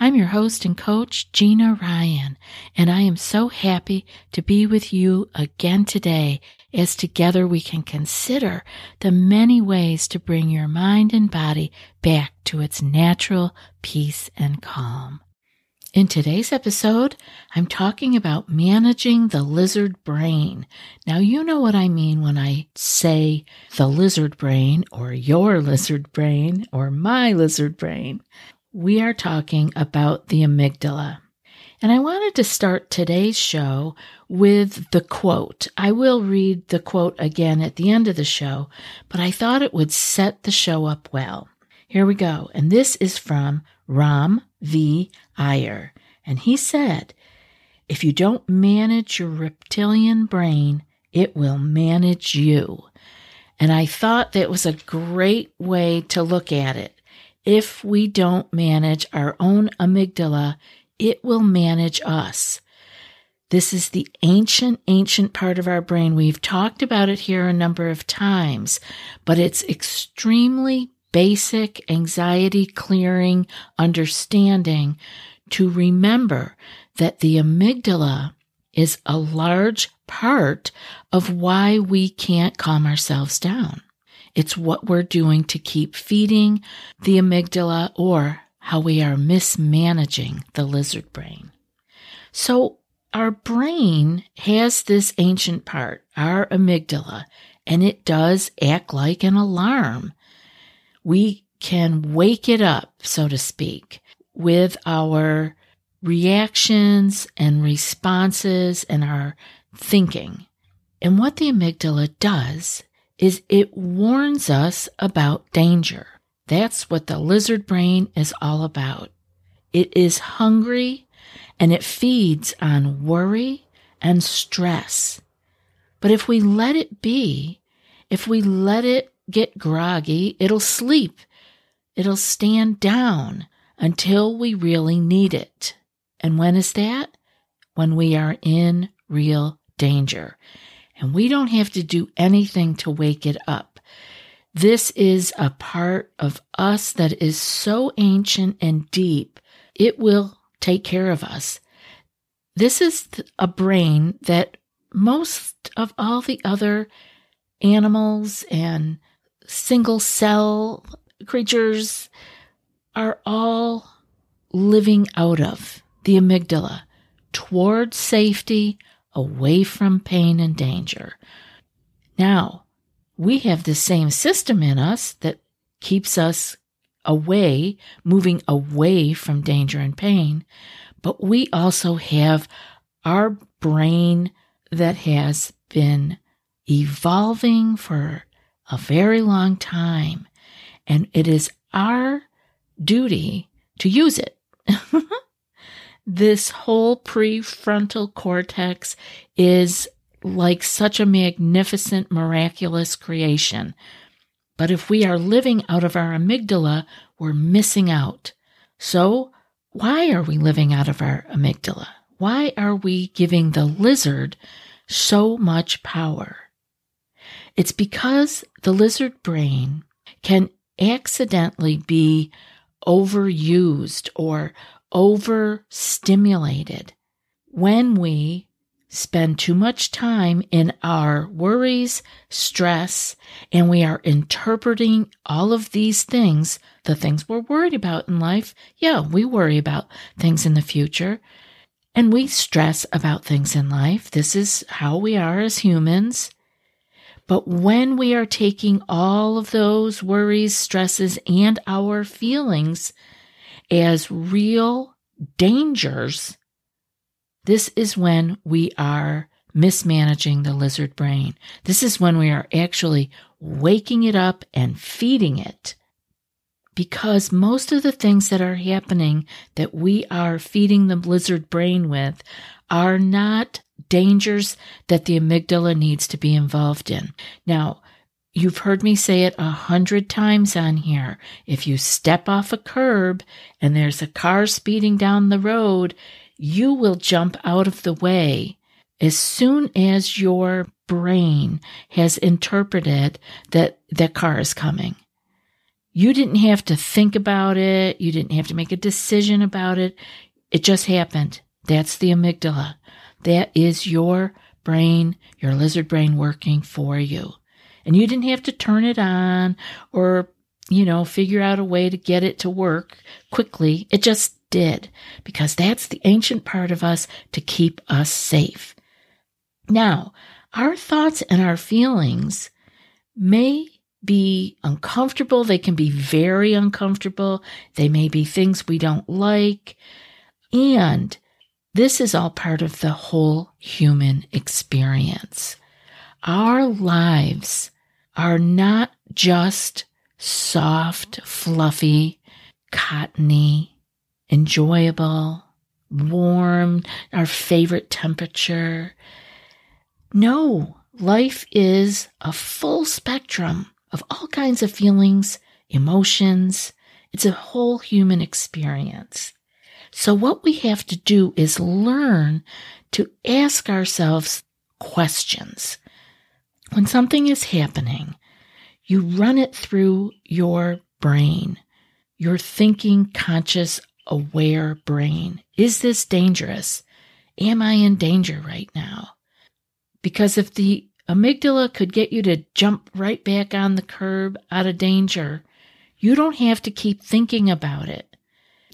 I'm your host and coach, Gina Ryan, and I am so happy to be with you again today as together we can consider the many ways to bring your mind and body back to its natural peace and calm. In today's episode, I'm talking about managing the lizard brain. Now, you know what I mean when I say the lizard brain or your lizard brain or my lizard brain we are talking about the amygdala. And I wanted to start today's show with the quote. I will read the quote again at the end of the show, but I thought it would set the show up well. Here we go. And this is from Ram V. Iyer. And he said, If you don't manage your reptilian brain, it will manage you. And I thought that was a great way to look at it if we don't manage our own amygdala, it will manage us. This is the ancient, ancient part of our brain. We've talked about it here a number of times, but it's extremely basic anxiety clearing understanding to remember that the amygdala is a large part of why we can't calm ourselves down. It's what we're doing to keep feeding the amygdala or how we are mismanaging the lizard brain. So our brain has this ancient part, our amygdala, and it does act like an alarm. We can wake it up, so to speak, with our reactions and responses and our thinking. And what the amygdala does is it warns us about danger. That's what the lizard brain is all about. It is hungry and it feeds on worry and stress. But if we let it be, if we let it get groggy, it'll sleep. It'll stand down until we really need it. And when is that? When we are in real danger and we don't have to do anything to wake it up. This is a part of us that is so ancient and deep, it will take care of us. This is a brain that most of all the other animals and single cell creatures are all living out of the amygdala toward safety, away from pain and danger. Now, we have the same system in us that keeps us away, moving away from danger and pain, but we also have our brain that has been evolving for a very long time, and it is our duty to use it. this whole prefrontal cortex is like such a magnificent, miraculous creation. But if we are living out of our amygdala, we're missing out. So, why are we living out of our amygdala? Why are we giving the lizard so much power? It's because the lizard brain can accidentally be overused or overstimulated when we spend too much time in our worries, stress, and we are interpreting all of these things, the things we're worried about in life. Yeah, we worry about things in the future and we stress about things in life. This is how we are as humans. But when we are taking all of those worries, stresses, and our feelings as real dangers, this is when we are mismanaging the lizard brain. This is when we are actually waking it up and feeding it. Because most of the things that are happening that we are feeding the lizard brain with are not dangers that the amygdala needs to be involved in. Now, You've heard me say it a hundred times on here. If you step off a curb and there's a car speeding down the road, you will jump out of the way as soon as your brain has interpreted that that car is coming. You didn't have to think about it. You didn't have to make a decision about it. It just happened. That's the amygdala. That is your brain, your lizard brain working for you. And you didn't have to turn it on or, you know, figure out a way to get it to work quickly. It just did because that's the ancient part of us to keep us safe. Now, our thoughts and our feelings may be uncomfortable. They can be very uncomfortable. They may be things we don't like. And this is all part of the whole human experience. Our lives are not just soft, fluffy, cottony, enjoyable, warm, our favorite temperature. No, life is a full spectrum of all kinds of feelings, emotions. It's a whole human experience. So what we have to do is learn to ask ourselves questions. When something is happening, you run it through your brain, your thinking, conscious, aware brain. Is this dangerous? Am I in danger right now? Because if the amygdala could get you to jump right back on the curb out of danger, you don't have to keep thinking about it.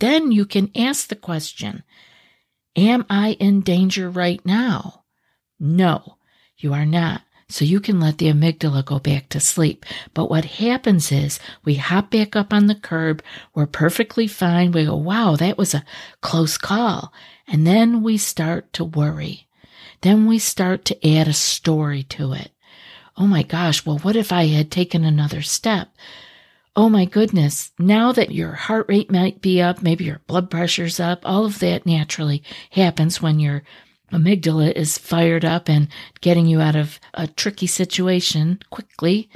Then you can ask the question Am I in danger right now? No, you are not. So you can let the amygdala go back to sleep. But what happens is we hop back up on the curb. We're perfectly fine. We go, wow, that was a close call. And then we start to worry. Then we start to add a story to it. Oh my gosh, well, what if I had taken another step? Oh my goodness, now that your heart rate might be up, maybe your blood pressure's up, all of that naturally happens when your amygdala is fired up and getting you out of a tricky situation quickly.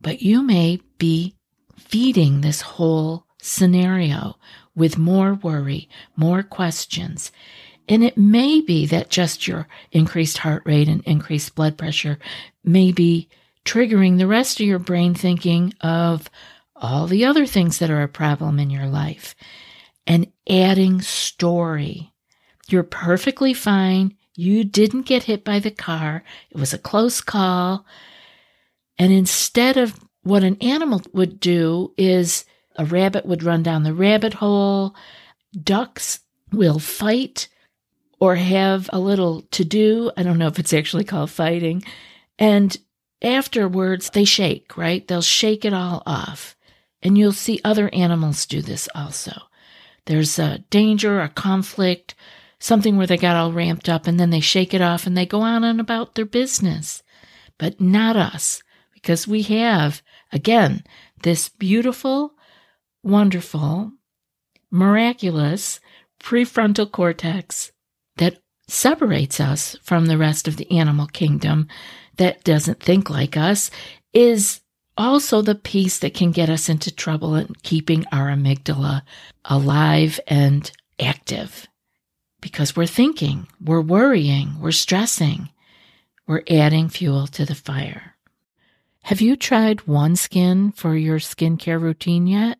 But you may be feeding this whole scenario with more worry, more questions. And it may be that just your increased heart rate and increased blood pressure may be triggering the rest of your brain thinking of all the other things that are a problem in your life and adding story. You're perfectly fine. You didn't get hit by the car. It was a close call. And instead of what an animal would do is a rabbit would run down the rabbit hole. Ducks will fight or have a little to do. I don't know if it's actually called fighting. And afterwards, they shake, right? They'll shake it all off. And you'll see other animals do this also. There's a danger, a conflict, something where they got all ramped up, and then they shake it off and they go on and about their business. But not us, because we have, again, this beautiful, wonderful, miraculous prefrontal cortex that separates us from the rest of the animal kingdom that doesn't think like us is also the piece that can get us into trouble in keeping our amygdala alive and active because we're thinking, we're worrying, we're stressing, we're adding fuel to the fire. Have you tried OneSkin for your skincare routine yet?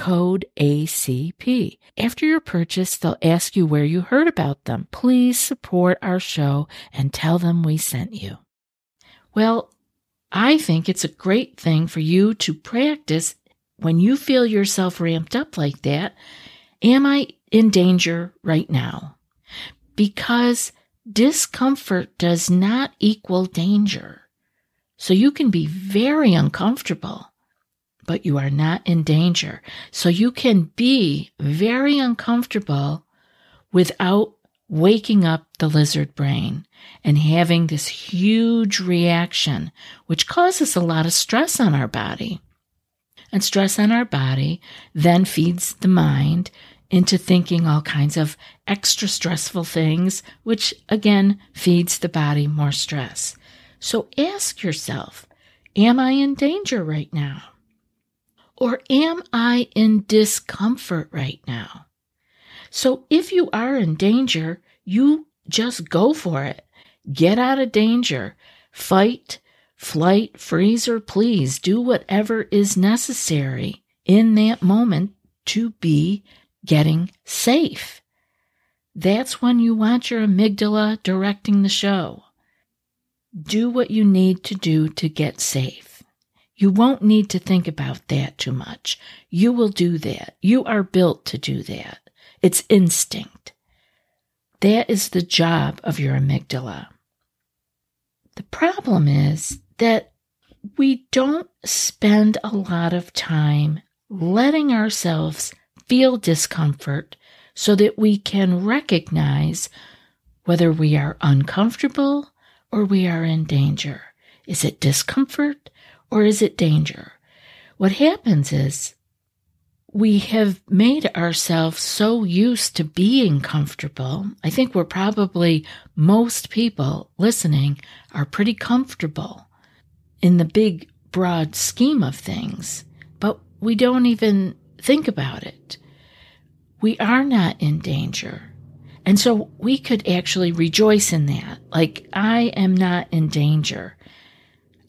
code ACP. After your purchase, they'll ask you where you heard about them. Please support our show and tell them we sent you. Well, I think it's a great thing for you to practice when you feel yourself ramped up like that. Am I in danger right now? Because discomfort does not equal danger. So you can be very uncomfortable but you are not in danger. So you can be very uncomfortable without waking up the lizard brain and having this huge reaction, which causes a lot of stress on our body. And stress on our body then feeds the mind into thinking all kinds of extra stressful things, which again feeds the body more stress. So ask yourself, am I in danger right now? Or am I in discomfort right now? So if you are in danger, you just go for it. Get out of danger. Fight, flight, freeze, or please. Do whatever is necessary in that moment to be getting safe. That's when you want your amygdala directing the show. Do what you need to do to get safe. You won't need to think about that too much. You will do that. You are built to do that. It's instinct. That is the job of your amygdala. The problem is that we don't spend a lot of time letting ourselves feel discomfort so that we can recognize whether we are uncomfortable or we are in danger. Is it discomfort? Or is it danger? What happens is we have made ourselves so used to being comfortable. I think we're probably, most people listening are pretty comfortable in the big, broad scheme of things, but we don't even think about it. We are not in danger. And so we could actually rejoice in that. Like, I am not in danger.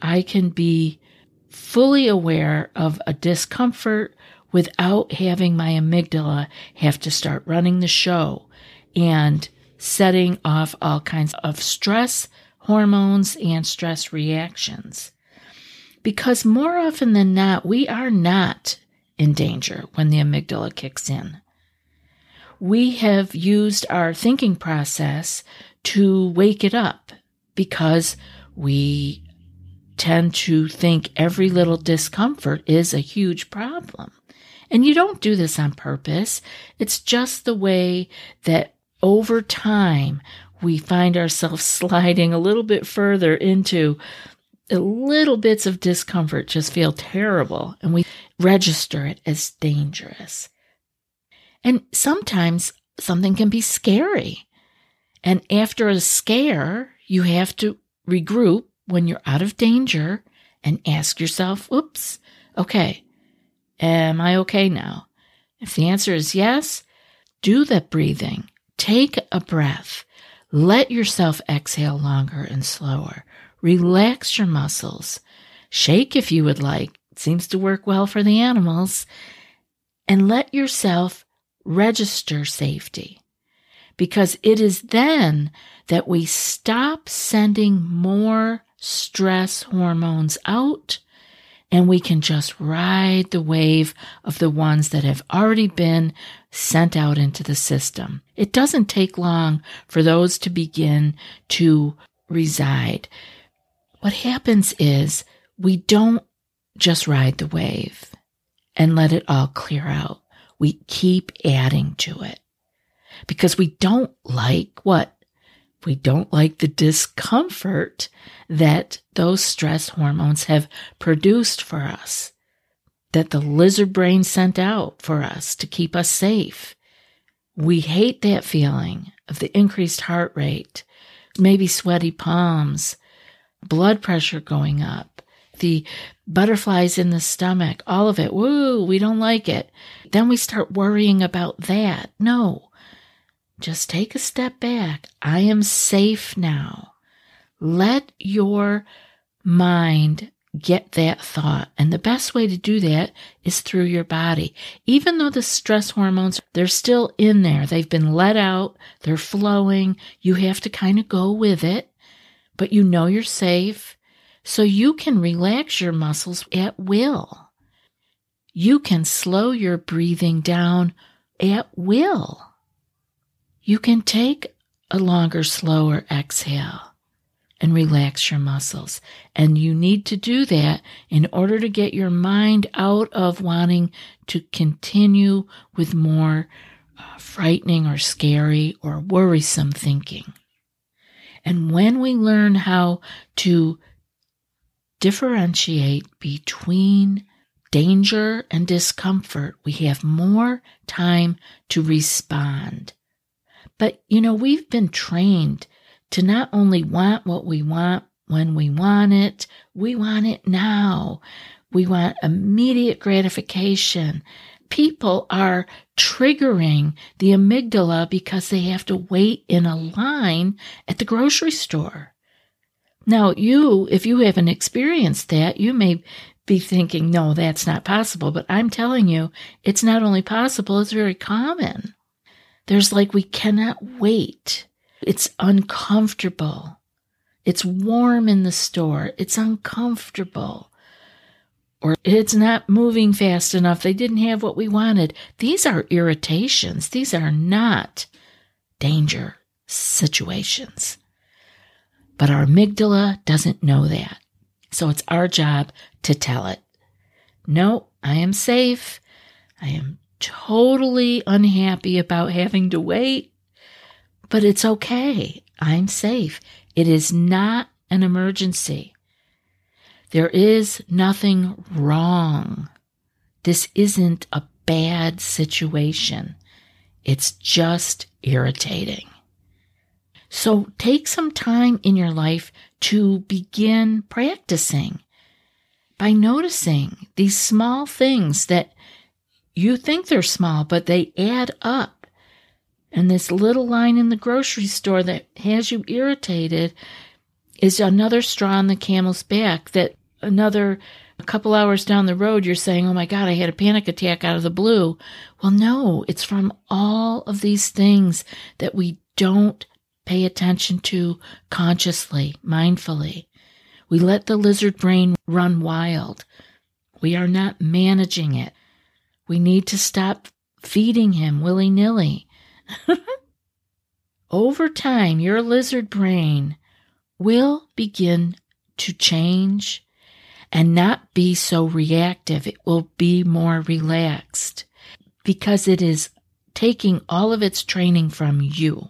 I can be fully aware of a discomfort without having my amygdala have to start running the show and setting off all kinds of stress hormones and stress reactions. Because more often than not, we are not in danger when the amygdala kicks in. We have used our thinking process to wake it up because we tend to think every little discomfort is a huge problem. And you don't do this on purpose. It's just the way that over time we find ourselves sliding a little bit further into little bits of discomfort just feel terrible and we register it as dangerous. And sometimes something can be scary. And after a scare, you have to regroup when you're out of danger and ask yourself, oops, okay, am I okay now? If the answer is yes, do that breathing. Take a breath. Let yourself exhale longer and slower. Relax your muscles. Shake if you would like. It seems to work well for the animals. And let yourself register safety. Because it is then that we stop sending more stress hormones out and we can just ride the wave of the ones that have already been sent out into the system. It doesn't take long for those to begin to reside. What happens is we don't just ride the wave and let it all clear out. We keep adding to it because we don't like what we don't like the discomfort that those stress hormones have produced for us, that the lizard brain sent out for us to keep us safe. we hate that feeling of the increased heart rate, maybe sweaty palms, blood pressure going up, the butterflies in the stomach, all of it. Woo, we don't like it. Then we start worrying about that. No, just take a step back. I am safe now. Let your mind get that thought. And the best way to do that is through your body. Even though the stress hormones, they're still in there. They've been let out. They're flowing. You have to kind of go with it, but you know you're safe. So you can relax your muscles at will. You can slow your breathing down at will. You can take a longer, slower exhale and relax your muscles. And you need to do that in order to get your mind out of wanting to continue with more uh, frightening or scary or worrisome thinking. And when we learn how to differentiate between danger and discomfort, we have more time to respond. But you know, we've been trained to not only want what we want when we want it, we want it now. We want immediate gratification. People are triggering the amygdala because they have to wait in a line at the grocery store. Now, you, if you haven't experienced that, you may be thinking, no, that's not possible. But I'm telling you, it's not only possible, it's very common. There's like, we cannot wait it's uncomfortable. It's warm in the store. It's uncomfortable. Or it's not moving fast enough. They didn't have what we wanted. These are irritations. These are not danger situations. But our amygdala doesn't know that. So it's our job to tell it. No, I am safe. I am totally unhappy about having to wait. But it's okay. I'm safe. It is not an emergency. There is nothing wrong. This isn't a bad situation. It's just irritating. So take some time in your life to begin practicing by noticing these small things that you think they're small, but they add up. And this little line in the grocery store that has you irritated is another straw on the camel's back that another a couple hours down the road you're saying, "Oh my god, I had a panic attack out of the blue." Well, no, it's from all of these things that we don't pay attention to consciously, mindfully. We let the lizard brain run wild. We are not managing it. We need to stop feeding him willy nilly. Over time, your lizard brain will begin to change and not be so reactive. It will be more relaxed because it is taking all of its training from you.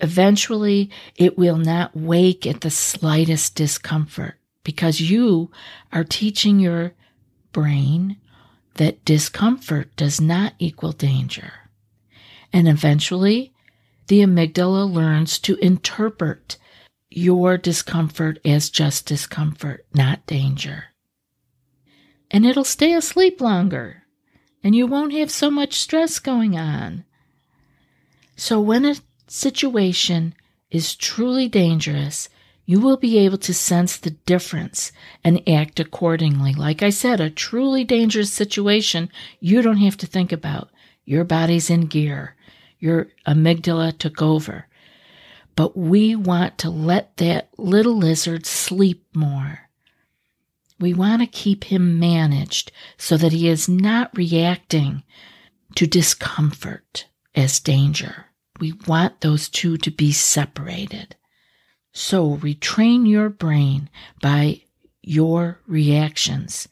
Eventually, it will not wake at the slightest discomfort because you are teaching your brain that discomfort does not equal danger. And eventually, the amygdala learns to interpret your discomfort as just discomfort, not danger. And it'll stay asleep longer, and you won't have so much stress going on. So, when a situation is truly dangerous, you will be able to sense the difference and act accordingly. Like I said, a truly dangerous situation you don't have to think about. Your body's in gear your amygdala took over. But we want to let that little lizard sleep more. We want to keep him managed so that he is not reacting to discomfort as danger. We want those two to be separated. So retrain your brain by your reactions.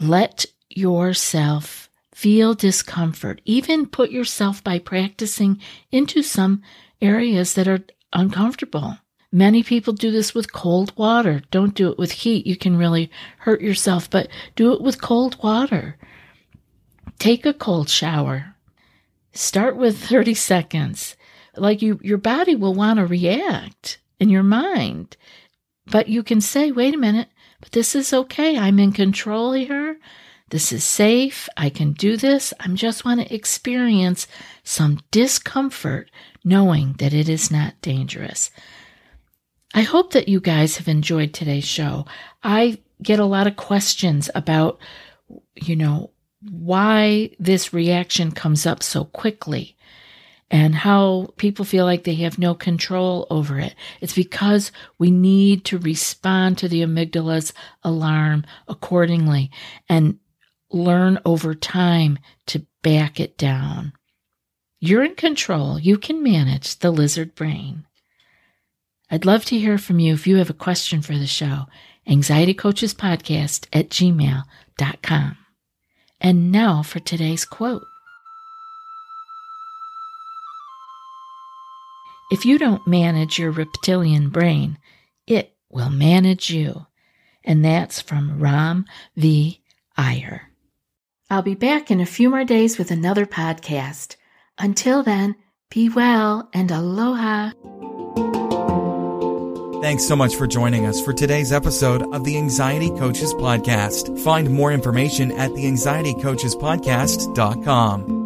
Let yourself feel discomfort. Even put yourself by practicing into some areas that are uncomfortable. Many people do this with cold water. Don't do it with heat. You can really hurt yourself, but do it with cold water. Take a cold shower. Start with 30 seconds. Like you, your body will want to react in your mind, but you can say, wait a minute, but this is okay. I'm in control here. This is safe. I can do this. I just want to experience some discomfort knowing that it is not dangerous. I hope that you guys have enjoyed today's show. I get a lot of questions about, you know, why this reaction comes up so quickly and how people feel like they have no control over it. It's because we need to respond to the amygdala's alarm accordingly and learn over time to back it down. You're in control. You can manage the lizard brain. I'd love to hear from you if you have a question for the show. Anxiety Coaches Podcast at gmail.com. And now for today's quote. If you don't manage your reptilian brain, it will manage you. And that's from Ram V. Iyer. I'll be back in a few more days with another podcast. Until then, be well and aloha. Thanks so much for joining us for today's episode of the Anxiety Coaches Podcast. Find more information at the anxietycoachespodcast.com.